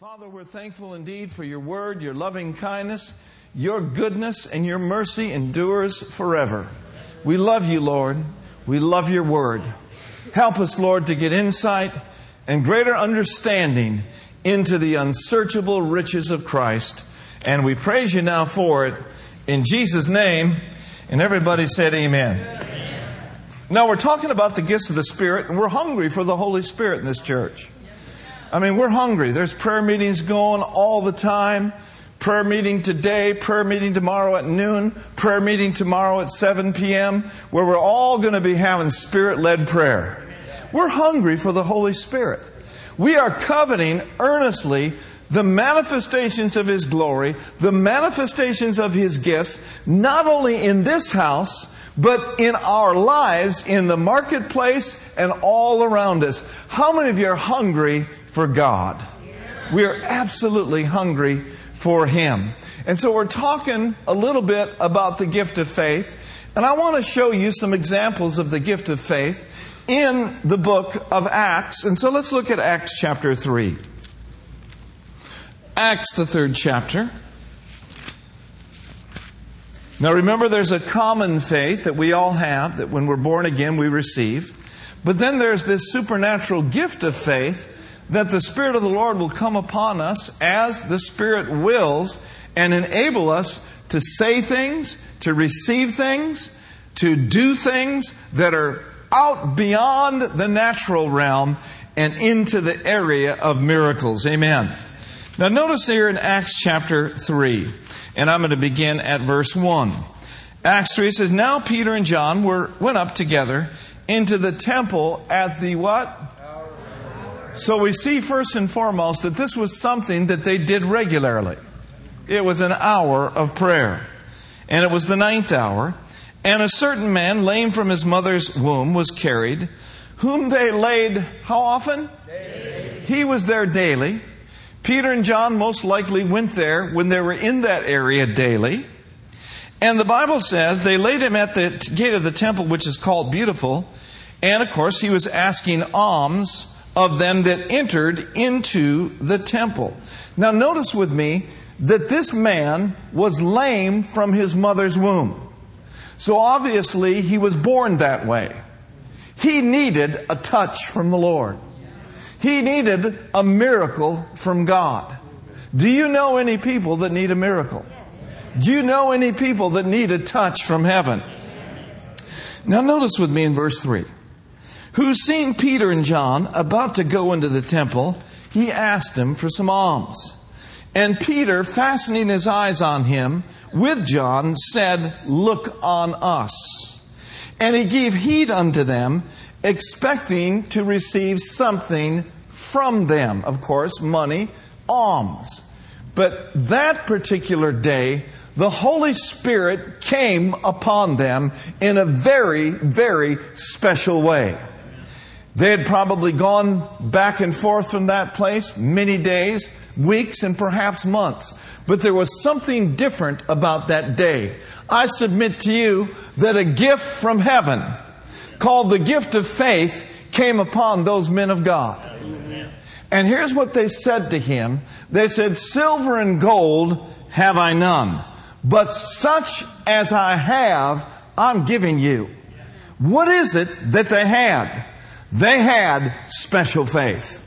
Father, we're thankful indeed for your word, your loving kindness, your goodness, and your mercy endures forever. We love you, Lord. We love your word. Help us, Lord, to get insight and greater understanding into the unsearchable riches of Christ. And we praise you now for it in Jesus' name. And everybody said, Amen. Amen. Now, we're talking about the gifts of the Spirit, and we're hungry for the Holy Spirit in this church. I mean, we're hungry. There's prayer meetings going all the time. Prayer meeting today, prayer meeting tomorrow at noon, prayer meeting tomorrow at 7 p.m., where we're all going to be having spirit led prayer. We're hungry for the Holy Spirit. We are coveting earnestly the manifestations of His glory, the manifestations of His gifts, not only in this house, but in our lives, in the marketplace, and all around us. How many of you are hungry for God. We are absolutely hungry for Him. And so we're talking a little bit about the gift of faith. And I want to show you some examples of the gift of faith in the book of Acts. And so let's look at Acts chapter 3. Acts, the third chapter. Now remember, there's a common faith that we all have, that when we're born again we receive. But then there's this supernatural gift of faith that the Spirit of the Lord will come upon us as the Spirit wills and enable us to say things, to receive things, to do things that are out beyond the natural realm and into the area of miracles. Amen. Now, notice here in Acts chapter 3, and I'm going to begin at verse 1. Acts 3 says, Now Peter and John were, went up together into the temple at the what? So we see first and foremost that this was something that they did regularly. It was an hour of prayer. And it was the ninth hour. And a certain man, lame from his mother's womb, was carried, whom they laid how often? Daily. He was there daily. Peter and John most likely went there when they were in that area daily. And the Bible says they laid him at the gate of the temple, which is called Beautiful. And of course, he was asking alms of them that entered into the temple. Now, notice with me that this man was lame from his mother's womb. So obviously, he was born that way. He needed a touch from the Lord. He needed a miracle from God. Do you know any people that need a miracle? Do you know any people that need a touch from heaven? Now, notice with me in verse 3 who seen Peter and John about to go into the temple, he asked him for some alms. And Peter, fastening his eyes on him with John, said, Look on us. And he gave heed unto them, expecting to receive something from them. Of course, money, alms. But that particular day, the Holy Spirit came upon them in a very, very special way. They had probably gone back and forth from that place many days, weeks, and perhaps months. But there was something different about that day. I submit to you that a gift from heaven called the gift of faith came upon those men of God. And here's what they said to him. They said, silver and gold have I none, but such as I have, I'm giving you. What is it that they had? They had special faith.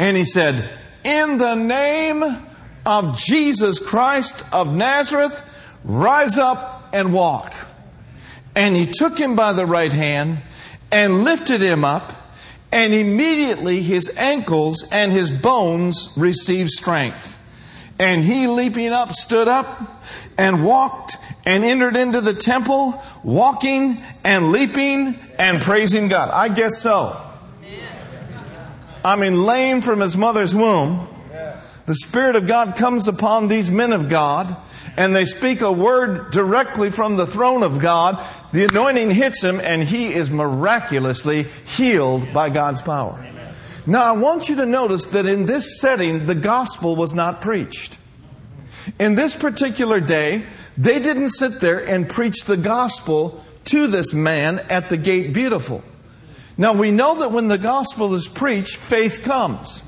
And he said, In the name of Jesus Christ of Nazareth, rise up and walk. And he took him by the right hand and lifted him up, and immediately his ankles and his bones received strength. And he, leaping up, stood up and walked and entered into the temple, walking and leaping and praising God. I guess so. I mean, lame from his mother's womb. The Spirit of God comes upon these men of God, and they speak a word directly from the throne of God. The anointing hits him, and he is miraculously healed by God's power. Now, I want you to notice that in this setting, the gospel was not preached. In this particular day, they didn't sit there and preach the gospel to this man at the gate beautiful. Now we know that when the gospel is preached, faith comes.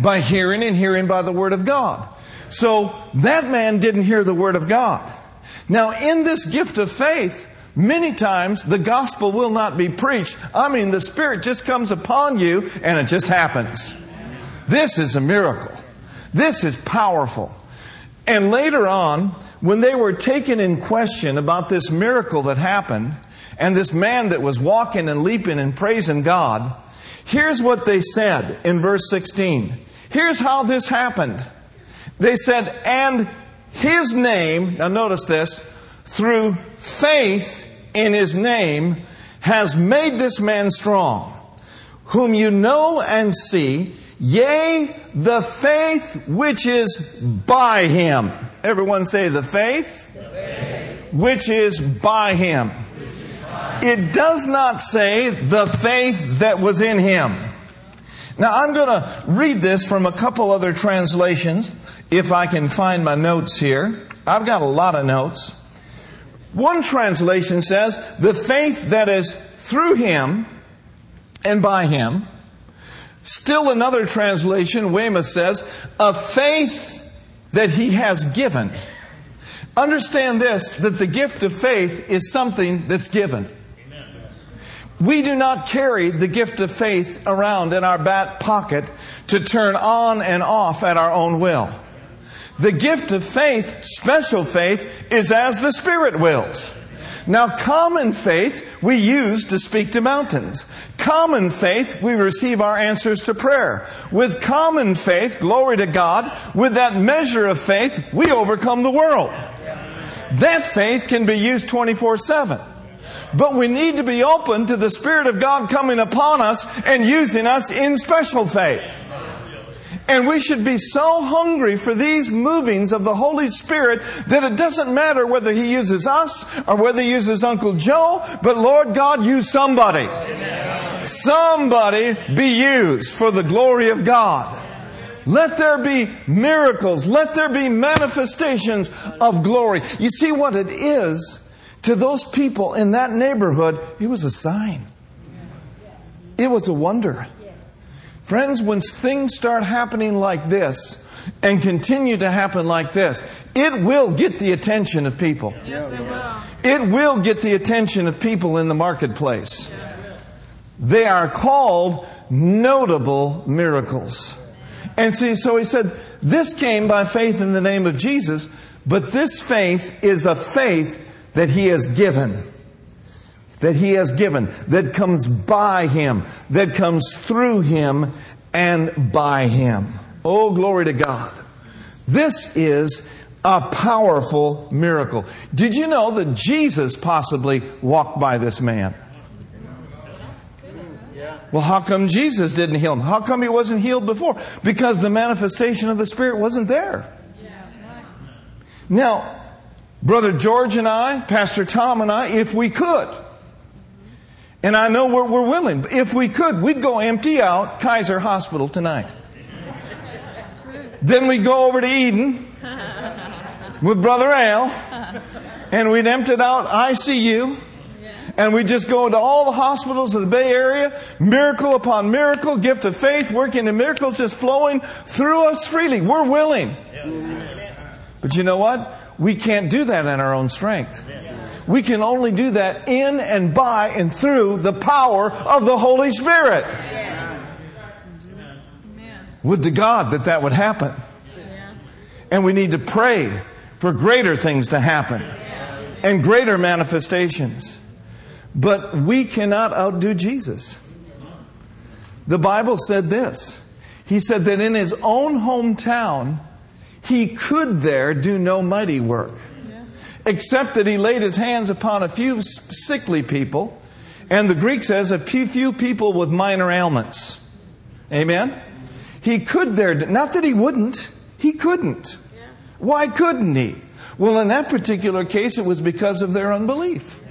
By hearing and hearing by the Word of God. So that man didn't hear the Word of God. Now, in this gift of faith, many times the gospel will not be preached. I mean, the Spirit just comes upon you and it just happens. This is a miracle. This is powerful. And later on, when they were taken in question about this miracle that happened, and this man that was walking and leaping and praising God, here's what they said in verse 16. Here's how this happened. They said, and his name, now notice this, through faith in his name has made this man strong, whom you know and see, yea, the faith which is by him. Everyone say, the faith, the faith. which is by him. It does not say the faith that was in him. Now I'm going to read this from a couple other translations if I can find my notes here. I've got a lot of notes. One translation says, the faith that is through him and by him. Still another translation, Weymouth says, a faith that he has given. Understand this, that the gift of faith is something that's given. We do not carry the gift of faith around in our back pocket to turn on and off at our own will. The gift of faith, special faith, is as the Spirit wills. Now, common faith we use to speak to mountains. Common faith we receive our answers to prayer. With common faith, glory to God, with that measure of faith, we overcome the world. That faith can be used 24 7. But we need to be open to the Spirit of God coming upon us and using us in special faith. And we should be so hungry for these movings of the Holy Spirit that it doesn't matter whether He uses us or whether He uses Uncle Joe, but Lord God, use somebody. Amen. Somebody be used for the glory of God. Let there be miracles. Let there be manifestations of glory. You see what it is to those people in that neighborhood, it was a sign. It was a wonder. Friends, when things start happening like this and continue to happen like this, it will get the attention of people. Yes, it will. It will get the attention of people in the marketplace. They are called notable miracles. And see, so he said, this came by faith in the name of Jesus, but this faith is a faith that He has given. That He has given. That comes by Him. That comes through Him and by Him. Oh, glory to God. This is a powerful miracle. Did you know that Jesus possibly walked by this man? Well, how come Jesus didn't heal him? How come he wasn't healed before? Because the manifestation of the Spirit wasn't there. Now, Brother George and I, Pastor Tom and I, if we could, and I know we're, we're willing, if we could, we'd go empty out Kaiser Hospital tonight. then we'd go over to Eden with Brother Al, and we'd empty out ICU, and we'd just go into all the hospitals of the Bay Area, miracle upon miracle, gift of faith, working in miracles just flowing through us freely. We're willing. But you know what? We can't do that in our own strength. We can only do that in and by and through the power of the Holy Spirit. Would to God that that would happen. And we need to pray for greater things to happen and greater manifestations. But we cannot outdo Jesus. The Bible said this. He said that in his own hometown, he could there do no mighty work, except that he laid his hands upon a few sickly people, and the Greek says a few, few people with minor ailments. Amen? He could there, not that he wouldn't, he couldn't. Why couldn't he? Well, in that particular case, it was because of their unbelief.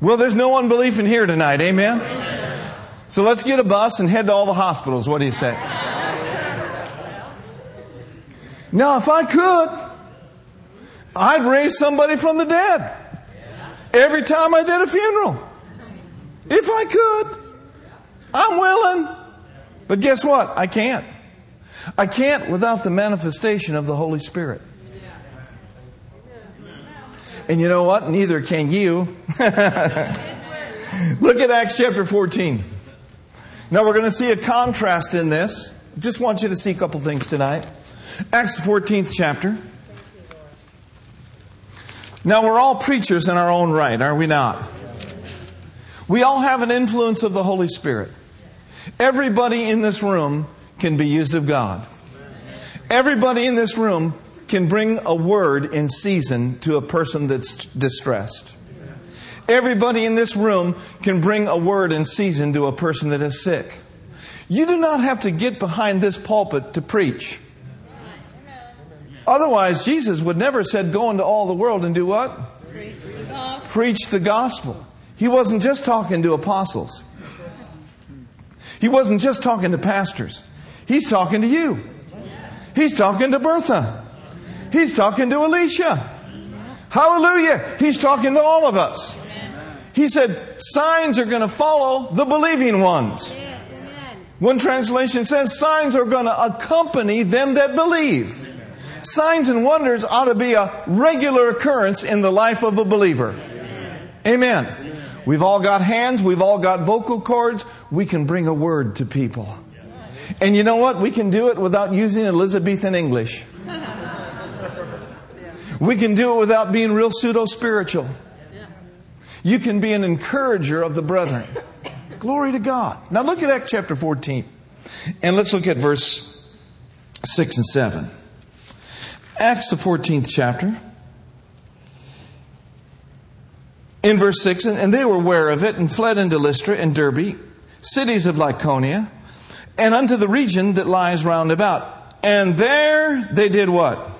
Well, there's no unbelief in here tonight. Amen? So let's get a bus and head to all the hospitals. What do you say? Now, if I could, I'd raise somebody from the dead every time I did a funeral. If I could, I'm willing. But guess what? I can't. I can't without the manifestation of the Holy Spirit. And you know what? Neither can you. Look at Acts chapter 14. Now we're going to see a contrast in this. Just want you to see a couple things tonight. Acts 14th chapter. Now we're all preachers in our own right, are we not? We all have an influence of the Holy Spirit. Everybody in this room can be used of God. Everybody in this room can bring a word in season to a person that's distressed. Everybody in this room can bring a word in season to a person that is sick. You do not have to get behind this pulpit to preach. Otherwise, Jesus would never have said, Go into all the world and do what? Preach the, Preach the gospel. He wasn't just talking to apostles, he wasn't just talking to pastors. He's talking to you. He's talking to Bertha. He's talking to Alicia. Hallelujah. He's talking to all of us. He said, signs are going to follow the believing ones. One translation says, signs are going to accompany them that believe. Signs and wonders ought to be a regular occurrence in the life of a believer. Amen. We've all got hands, we've all got vocal cords, we can bring a word to people. And you know what? We can do it without using Elizabethan English. We can do it without being real pseudo spiritual. You can be an encourager of the brethren. Glory to God. Now look at Acts chapter 14. And let's look at verse 6 and 7. Acts, the 14th chapter. In verse 6, and they were aware of it and fled into Lystra and Derbe, cities of Lycaonia, and unto the region that lies round about. And there they did what?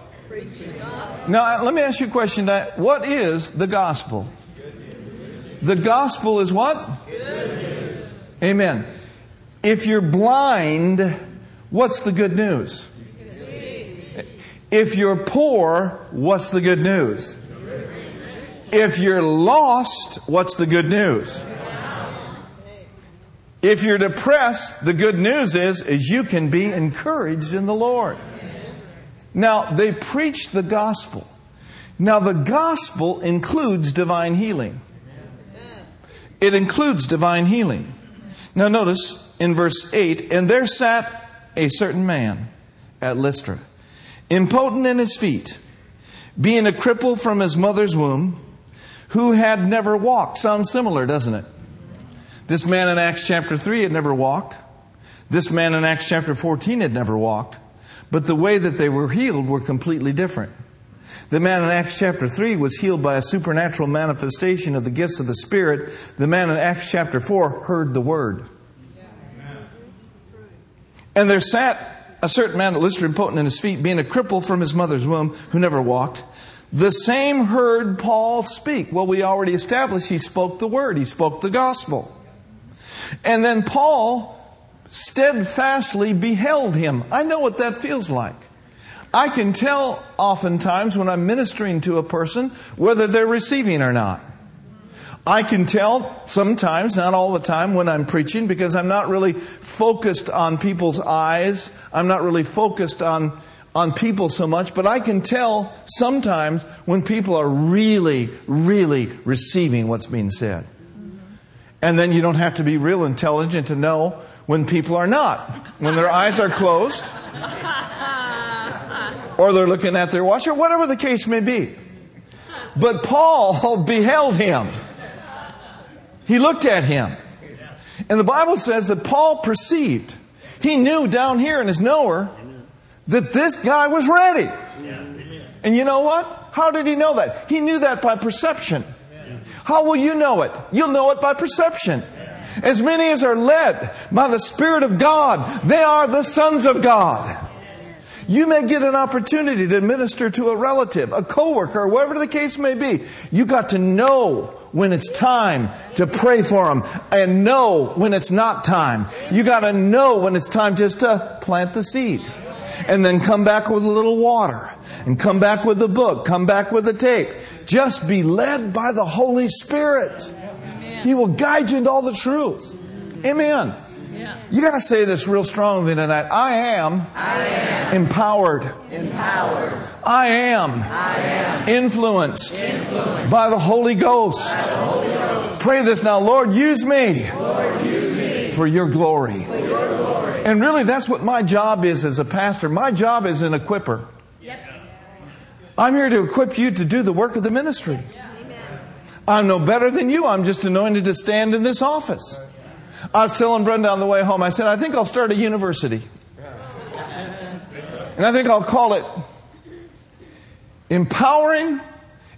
Now, uh, let me ask you a question. What is the gospel? The gospel is what? Amen. If you're blind, what's the good news? If you're poor, what's the good news? If you're lost, what's the good news? If you're depressed, the good news is, is you can be encouraged in the Lord. Now, they preach the gospel. Now, the gospel includes divine healing. It includes divine healing. Now, notice in verse 8, and there sat a certain man at Lystra, impotent in his feet, being a cripple from his mother's womb, who had never walked. Sounds similar, doesn't it? This man in Acts chapter 3 had never walked. This man in Acts chapter 14 had never walked. But the way that they were healed were completely different. The man in Acts chapter 3 was healed by a supernatural manifestation of the gifts of the Spirit. The man in Acts chapter 4 heard the word. And there sat a certain man at Lystra impotent in his feet, being a cripple from his mother's womb, who never walked. The same heard Paul speak. Well, we already established he spoke the word, he spoke the gospel. And then Paul steadfastly beheld him. I know what that feels like. I can tell oftentimes when I'm ministering to a person whether they're receiving or not. I can tell sometimes, not all the time, when I'm preaching because I'm not really focused on people's eyes. I'm not really focused on, on people so much, but I can tell sometimes when people are really, really receiving what's being said. And then you don't have to be real intelligent to know when people are not. When their eyes are closed, or they're looking at their watch, or whatever the case may be. But Paul beheld him. He looked at him. And the Bible says that Paul perceived. He knew down here in his knower that this guy was ready. And you know what? How did he know that? He knew that by perception. How will you know it? You'll know it by perception. As many as are led by the Spirit of God, they are the sons of God. You may get an opportunity to minister to a relative, a coworker, whatever the case may be. You got to know when it's time to pray for them and know when it's not time. You got to know when it's time just to plant the seed and then come back with a little water and come back with the book, come back with the tape. Just be led by the Holy Spirit. He will guide you into all the truth. Amen. You got to say this real strongly tonight. I am, I am empowered. empowered. I am, I am influenced, influenced by the Holy Ghost. by the Holy Ghost. Pray this now, Lord, use me Lord, use me for your glory. for your glory. And really, that's what my job is as a pastor. My job is an equipper. I'm here to equip you to do the work of the ministry. I'm no better than you. I'm just anointed to stand in this office. I was telling Brenda on the way home, I said, I think I'll start a university. And I think I'll call it Empowering,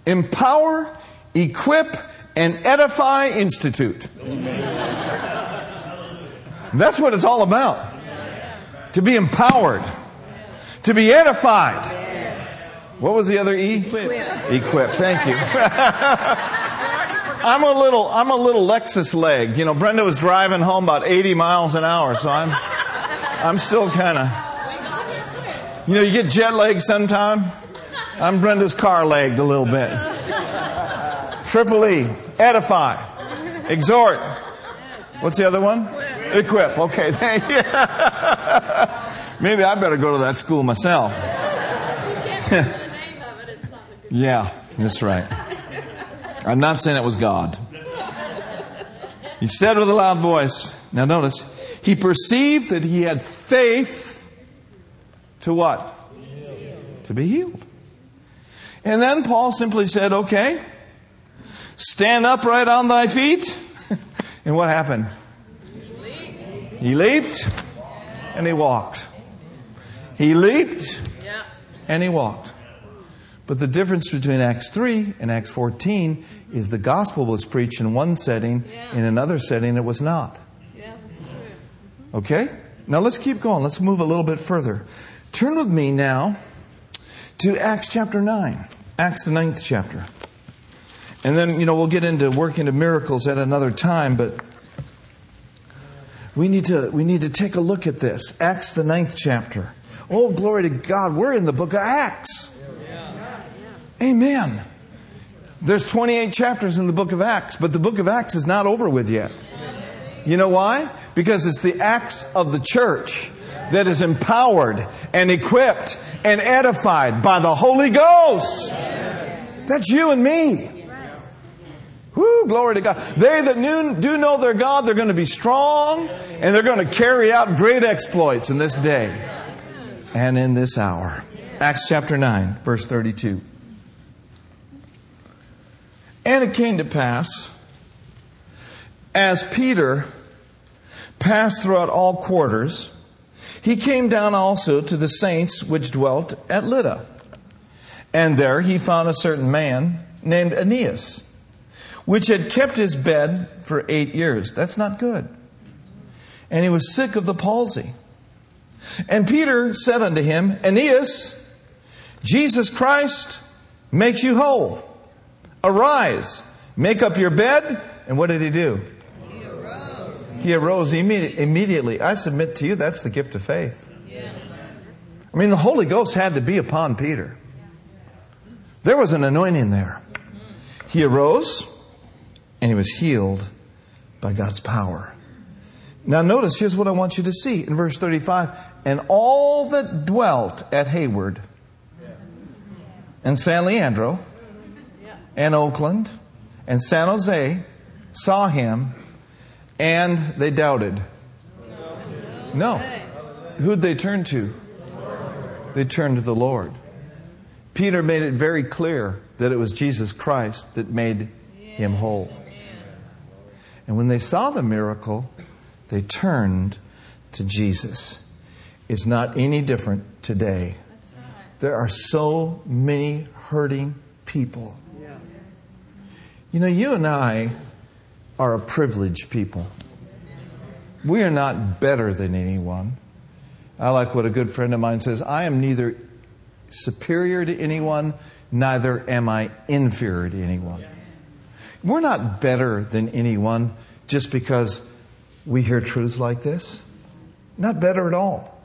Empower, Equip, and Edify Institute. That's what it's all about. To be empowered, to be edified. What was the other E? Equip. Equip. Thank you. I'm a little, I'm a little Lexus leg. You know, Brenda was driving home about 80 miles an hour, so I'm, I'm still kind of, you know, you get jet lag sometime. I'm Brenda's car legged a little bit. Triple E, edify, exhort. What's the other one? Equip. Okay, thank you. Maybe I better go to that school myself. Yeah, that's right. I'm not saying it was God. He said with a loud voice, now notice, he perceived that he had faith to what? To be healed. And then Paul simply said, okay, stand upright on thy feet. and what happened? He leaped and he walked. He leaped and he walked. But the difference between Acts 3 and Acts 14 is the gospel was preached in one setting, in another setting it was not. Okay? Now let's keep going. Let's move a little bit further. Turn with me now to Acts chapter 9. Acts the ninth chapter. And then, you know, we'll get into working of miracles at another time, but we need to, we need to take a look at this. Acts the ninth chapter. Oh, glory to God. We're in the book of Acts. Amen. There's 28 chapters in the book of Acts, but the book of Acts is not over with yet. You know why? Because it's the acts of the church that is empowered and equipped and edified by the Holy Ghost. That's you and me. Woo, glory to God. They that knew, do know their God, they're going to be strong and they're going to carry out great exploits in this day and in this hour. Acts chapter 9, verse 32. And it came to pass, as Peter passed throughout all quarters, he came down also to the saints which dwelt at Lydda. And there he found a certain man named Aeneas, which had kept his bed for eight years. That's not good. And he was sick of the palsy. And Peter said unto him, Aeneas, Jesus Christ makes you whole. Arise, make up your bed. And what did he do? He arose. He arose immedi- immediately. I submit to you, that's the gift of faith. I mean, the Holy Ghost had to be upon Peter. There was an anointing there. He arose and he was healed by God's power. Now, notice, here's what I want you to see in verse 35 and all that dwelt at Hayward and San Leandro and Oakland and San Jose saw him and they doubted. No. Who'd they turn to? They turned to the Lord. Peter made it very clear that it was Jesus Christ that made him whole. And when they saw the miracle, they turned to Jesus. It's not any different today. There are so many hurting people. You know, you and I are a privileged people. We are not better than anyone. I like what a good friend of mine says I am neither superior to anyone, neither am I inferior to anyone. We're not better than anyone just because we hear truths like this. Not better at all.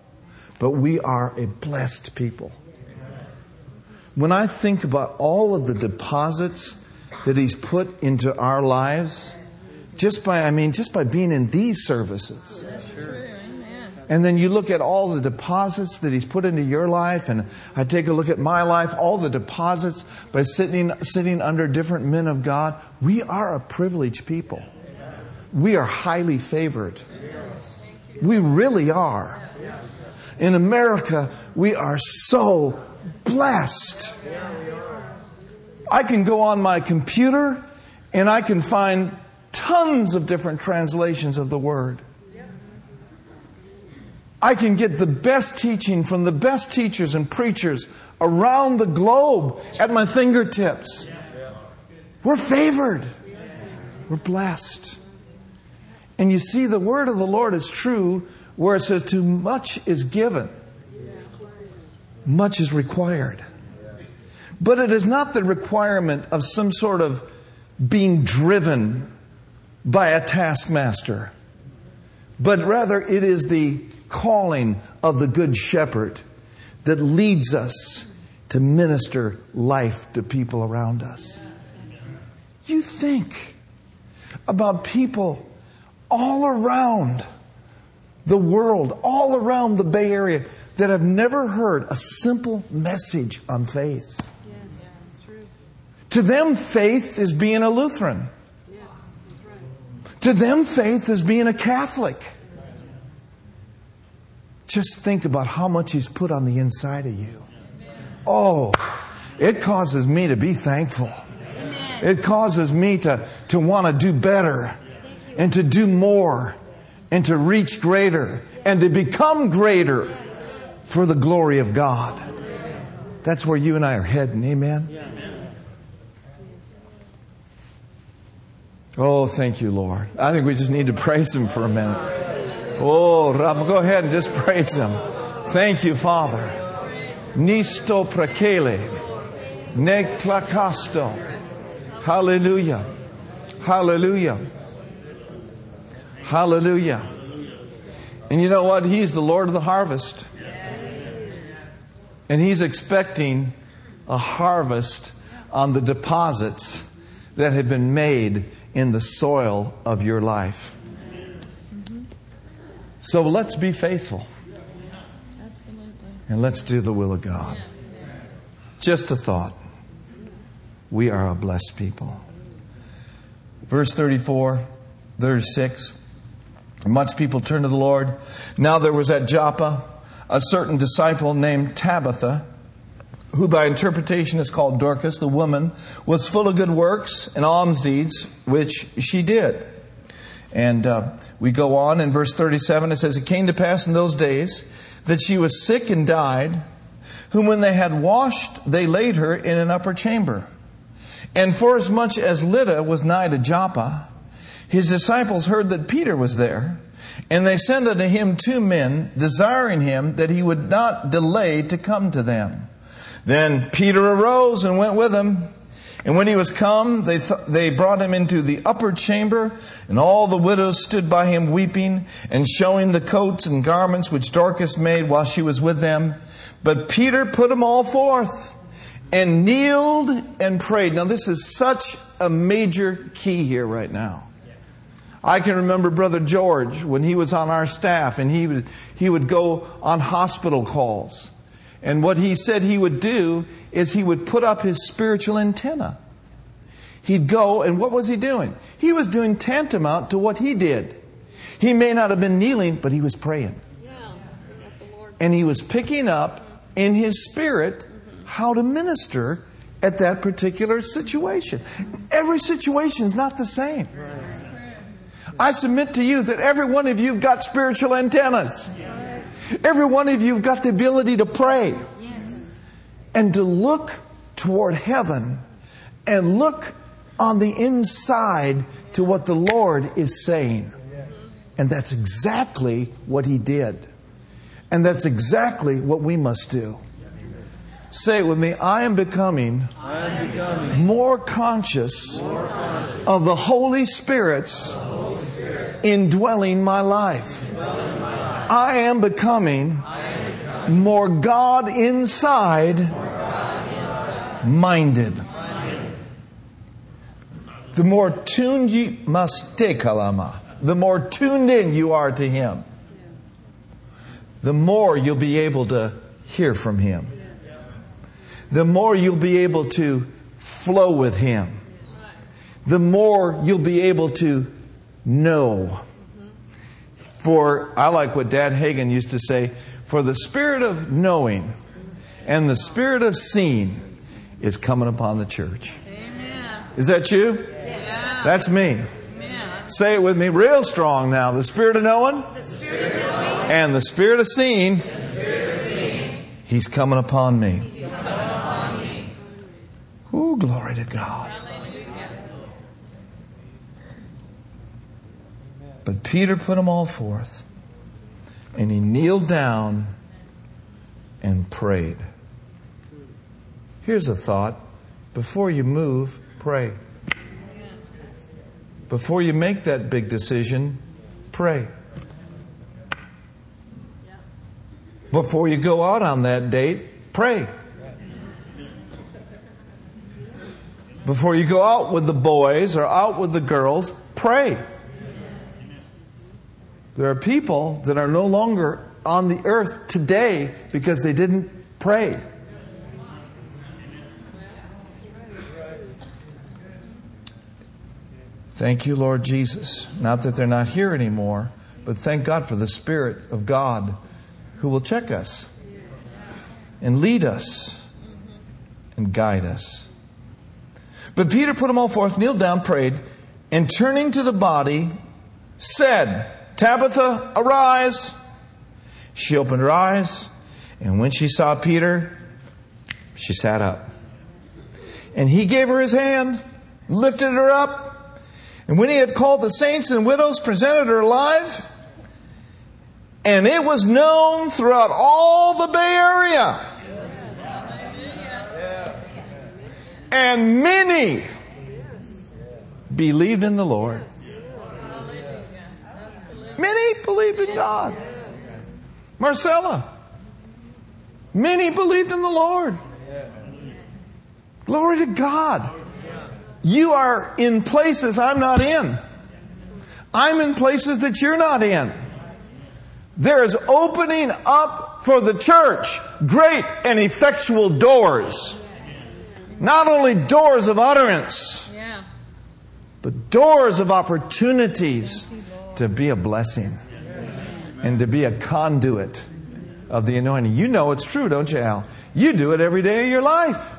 But we are a blessed people. When I think about all of the deposits that He's put into our lives Just by, I mean, just by being in these services. And then you look at all the deposits that He's put into your life, and I take a look at my life, all the deposits by sitting, sitting under different men of God. We are a privileged people. We are highly favored. We really are. In America, we are so blessed. I can go on my computer and I can find tons of different translations of the Word. I can get the best teaching from the best teachers and preachers around the globe at my fingertips. We're favored. We're blessed. And you see, the word of the Lord is true where it says, Too much is given, much is required. But it is not the requirement of some sort of being driven by a taskmaster, but rather it is the calling of the Good Shepherd that leads us to minister life to people around us. You think about people all around the world, all around the Bay Area, that have never heard a simple message on faith. To them, faith is being a Lutheran. To them, faith is being a Catholic. Just think about how much He's put on the inside of you. Oh, it causes me to be thankful. It causes me to, to want to do better and to do more and to reach greater and to become greater for the glory of God. That's where you and I are heading. Amen. Oh, thank you, Lord. I think we just need to praise Him for a minute. Oh, Ram, go ahead and just praise Him. Thank you, Father. Nisto prakele. Neklakasto. Hallelujah. Hallelujah. Hallelujah. And you know what? He's the Lord of the harvest. And He's expecting a harvest on the deposits that have been made in the soil of your life. So let's be faithful. And let's do the will of God. Just a thought. We are a blessed people. Verse 34, 36. Much people turned to the Lord. Now there was at Joppa a certain disciple named Tabitha, who by interpretation is called Dorcas, the woman, was full of good works and alms deeds, which she did. And uh, we go on in verse 37, it says, It came to pass in those days that she was sick and died, whom when they had washed, they laid her in an upper chamber. And forasmuch as Lydda was nigh to Joppa, his disciples heard that Peter was there, and they sent unto him two men, desiring him that he would not delay to come to them. Then Peter arose and went with him. And when he was come, they, th- they brought him into the upper chamber, and all the widows stood by him weeping, and showing the coats and garments which Dorcas made while she was with them. But Peter put them all forth, and kneeled and prayed. Now, this is such a major key here right now. I can remember Brother George when he was on our staff, and he would, he would go on hospital calls. And what he said he would do is he would put up his spiritual antenna. He'd go, and what was he doing? He was doing tantamount to what he did. He may not have been kneeling, but he was praying. And he was picking up in his spirit how to minister at that particular situation. Every situation is not the same. I submit to you that every one of you have got spiritual antennas. Every one of you have got the ability to pray and to look toward heaven and look on the inside to what the Lord is saying. And that's exactly what he did. And that's exactly what we must do. Say it with me I am becoming, I am becoming more conscious, more conscious of the Holy Spirit's the Holy Spirit indwelling my life. dwelling in my life. I am becoming more God inside minded. the more tuned you must kalama, the more tuned in you are to Him, the more you'll be able to hear from Him. The more you'll be able to flow with Him. The more you'll be able to know. For, I like what Dad Hagin used to say, for the spirit of knowing and the spirit of seeing is coming upon the church. Amen. Is that you? Yeah. That's me. Amen. Say it with me real strong now. The spirit of knowing The spirit of knowing, and the spirit of seeing, Spirit of seeing. he's coming upon me. Ooh, glory to God. But Peter put them all forth, and he kneeled down and prayed. Here's a thought before you move, pray. Before you make that big decision, pray. Before you go out on that date, pray. Before you go out with the boys or out with the girls, pray. There are people that are no longer on the earth today because they didn't pray. Thank you, Lord Jesus. Not that they're not here anymore, but thank God for the Spirit of God who will check us and lead us and guide us. But Peter put them all forth, kneeled down, prayed, and turning to the body, said, Tabitha, arise. She opened her eyes, and when she saw Peter, she sat up. And he gave her his hand, lifted her up, and when he had called the saints and widows, presented her alive. And it was known throughout all the Bay Area. And many believed in the Lord. Many believed in God. Marcella, many believed in the Lord. Glory to God. You are in places I'm not in. I'm in places that you're not in. There is opening up for the church great and effectual doors. Not only doors of utterance, but doors of opportunities to be a blessing and to be a conduit of the anointing. You know it's true, don't you, Al? You do it every day of your life.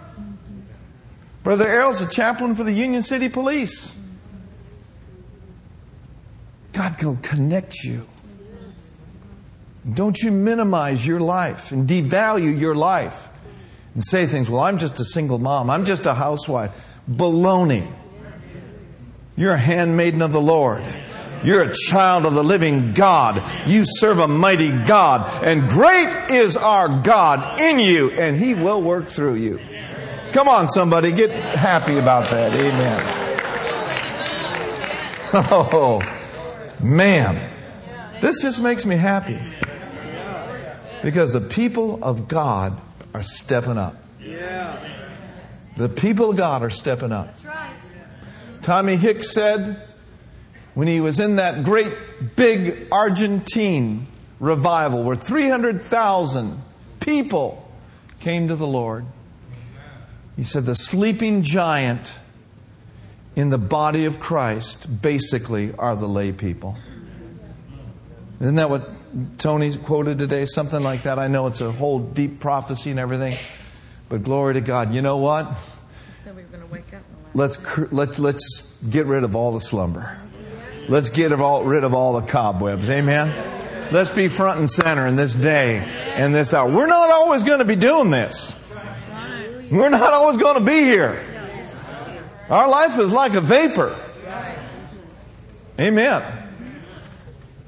Brother Errol's a chaplain for the Union City Police. God will connect you. Don't you minimize your life and devalue your life and say things, well, I'm just a single mom. I'm just a housewife. Baloney. You're a handmaiden of the Lord. You're a child of the living God. You serve a mighty God. And great is our God in you, and He will work through you. Come on, somebody, get happy about that. Amen. Oh, man. This just makes me happy. Because the people of God are stepping up. The people of God are stepping up. That's right. Tommy Hicks said when he was in that great big Argentine revival where 300,000 people came to the Lord, he said the sleeping giant in the body of Christ basically are the lay people. Isn't that what Tony quoted today? Something like that. I know it's a whole deep prophecy and everything, but glory to God. You know what? Said we were going to wake up. Let's let's let's get rid of all the slumber. Let's get rid of all the cobwebs. Amen. Let's be front and center in this day and this hour. We're not always going to be doing this. We're not always going to be here. Our life is like a vapor. Amen.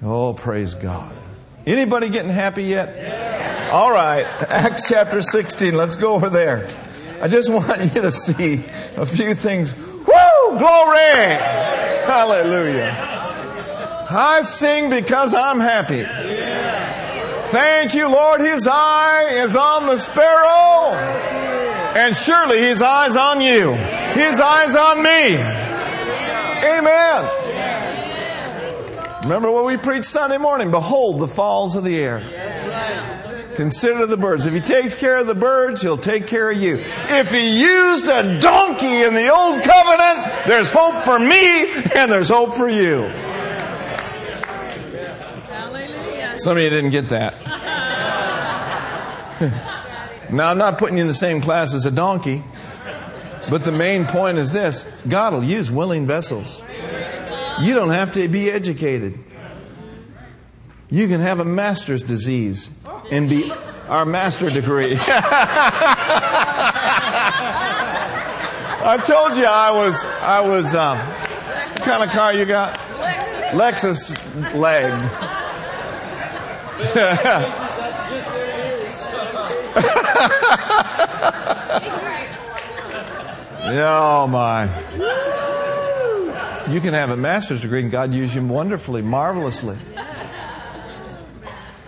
Oh, praise God. Anybody getting happy yet? All right. Acts chapter 16. Let's go over there. I just want you to see a few things. Woo! Glory! Hallelujah. I sing because I'm happy. Thank you, Lord. His eye is on the sparrow. And surely his eye's on you. His eye's on me. Amen. Remember what we preached Sunday morning? Behold the falls of the air. Consider the birds. If he takes care of the birds, he'll take care of you. If he used a donkey in the old covenant, there's hope for me and there's hope for you. Some of you didn't get that. now, I'm not putting you in the same class as a donkey, but the main point is this God will use willing vessels. You don't have to be educated. You can have a master's disease and be our master degree. I told you I was, I was, um, what kind of car you got? Lexus leg. oh my. You can have a master's degree and God use you wonderfully, marvelously.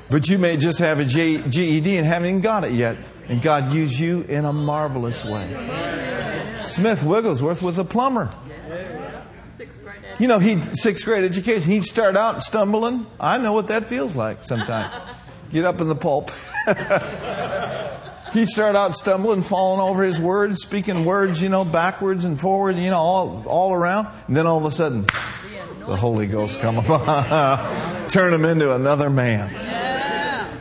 But you may just have a GED and haven't even got it yet. And God use you in a marvelous way. Smith Wigglesworth was a plumber. You know, he sixth grade education. He'd start out stumbling. I know what that feels like sometimes. Get up in the pulp. He'd start out stumbling, falling over his words, speaking words, you know, backwards and forward, you know, all, all around. And then all of a sudden, the Holy Ghost come upon, turn him into another man.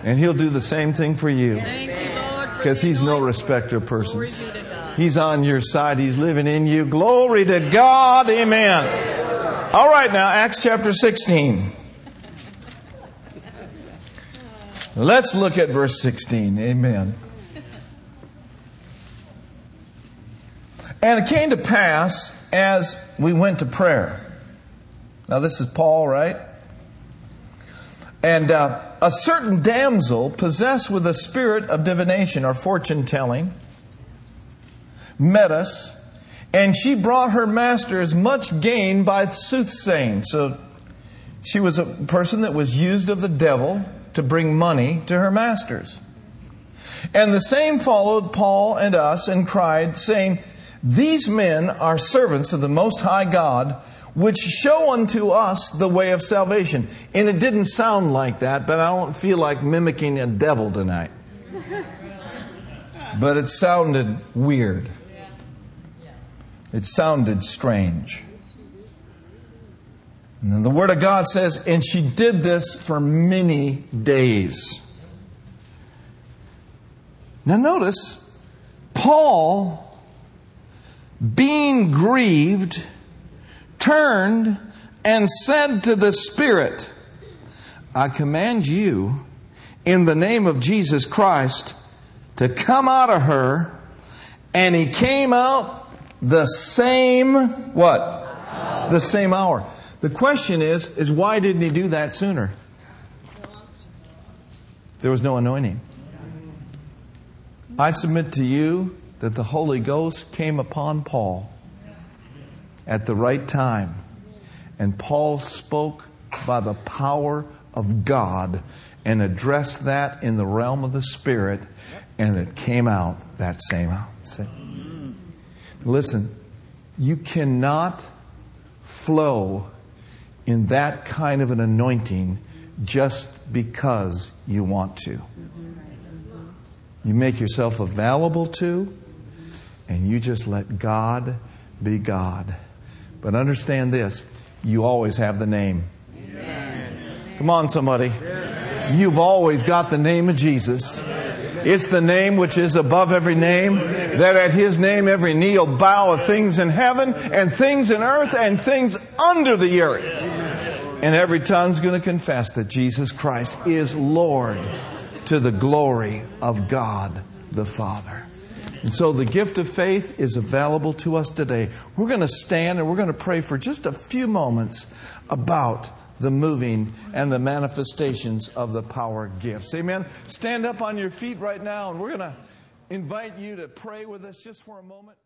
And he'll do the same thing for you. Thank you, Lord. for Because he's no respecter of persons. be to God. He's on your side. He's living in you. Glory to God. Amen. All right, now, Acts chapter 16. Let's look at verse 16. Amen. And it came to pass as we went to prayer. Now, this is Paul, right? And uh, a certain damsel possessed with a spirit of divination or fortune telling met us, and she brought her masters much gain by soothsaying. So she was a person that was used of the devil to bring money to her masters. And the same followed Paul and us and cried, saying, These men are servants of the Most High God, which show unto us the way of salvation. And it didn't sound like that, but I don't feel like mimicking a devil tonight. But it sounded weird. It sounded strange. And then the Word of God says, and she did this for many days. Now notice, Paul, being grieved, turned and said to the Spirit, I command you, in the name of Jesus Christ, to come out of her. And he came out the same, what? The same hour. The question is, is why didn't he do that sooner? There was no anointing. I submit to you that the Holy Ghost came upon Paul at the right time. And Paul spoke by the power of God and addressed that in the realm of the Spirit, and it came out that same hour. Listen, you cannot flow in that kind of an anointing just because you want to. You make yourself available to, and you just let God be God. But understand this you always have the name. Come on, somebody. You've always got the name of Jesus. It's the name which is above every name, that at his name every knee will bow of things in heaven and things in earth and things under the earth. And every tongue's going to confess that Jesus Christ is Lord to the glory of God the Father. And so the gift of faith is available to us today. We're going to stand and we're going to pray for just a few moments about the moving and the manifestations of the power gifts. Amen. Stand up on your feet right now and we're going to invite you to pray with us just for a moment.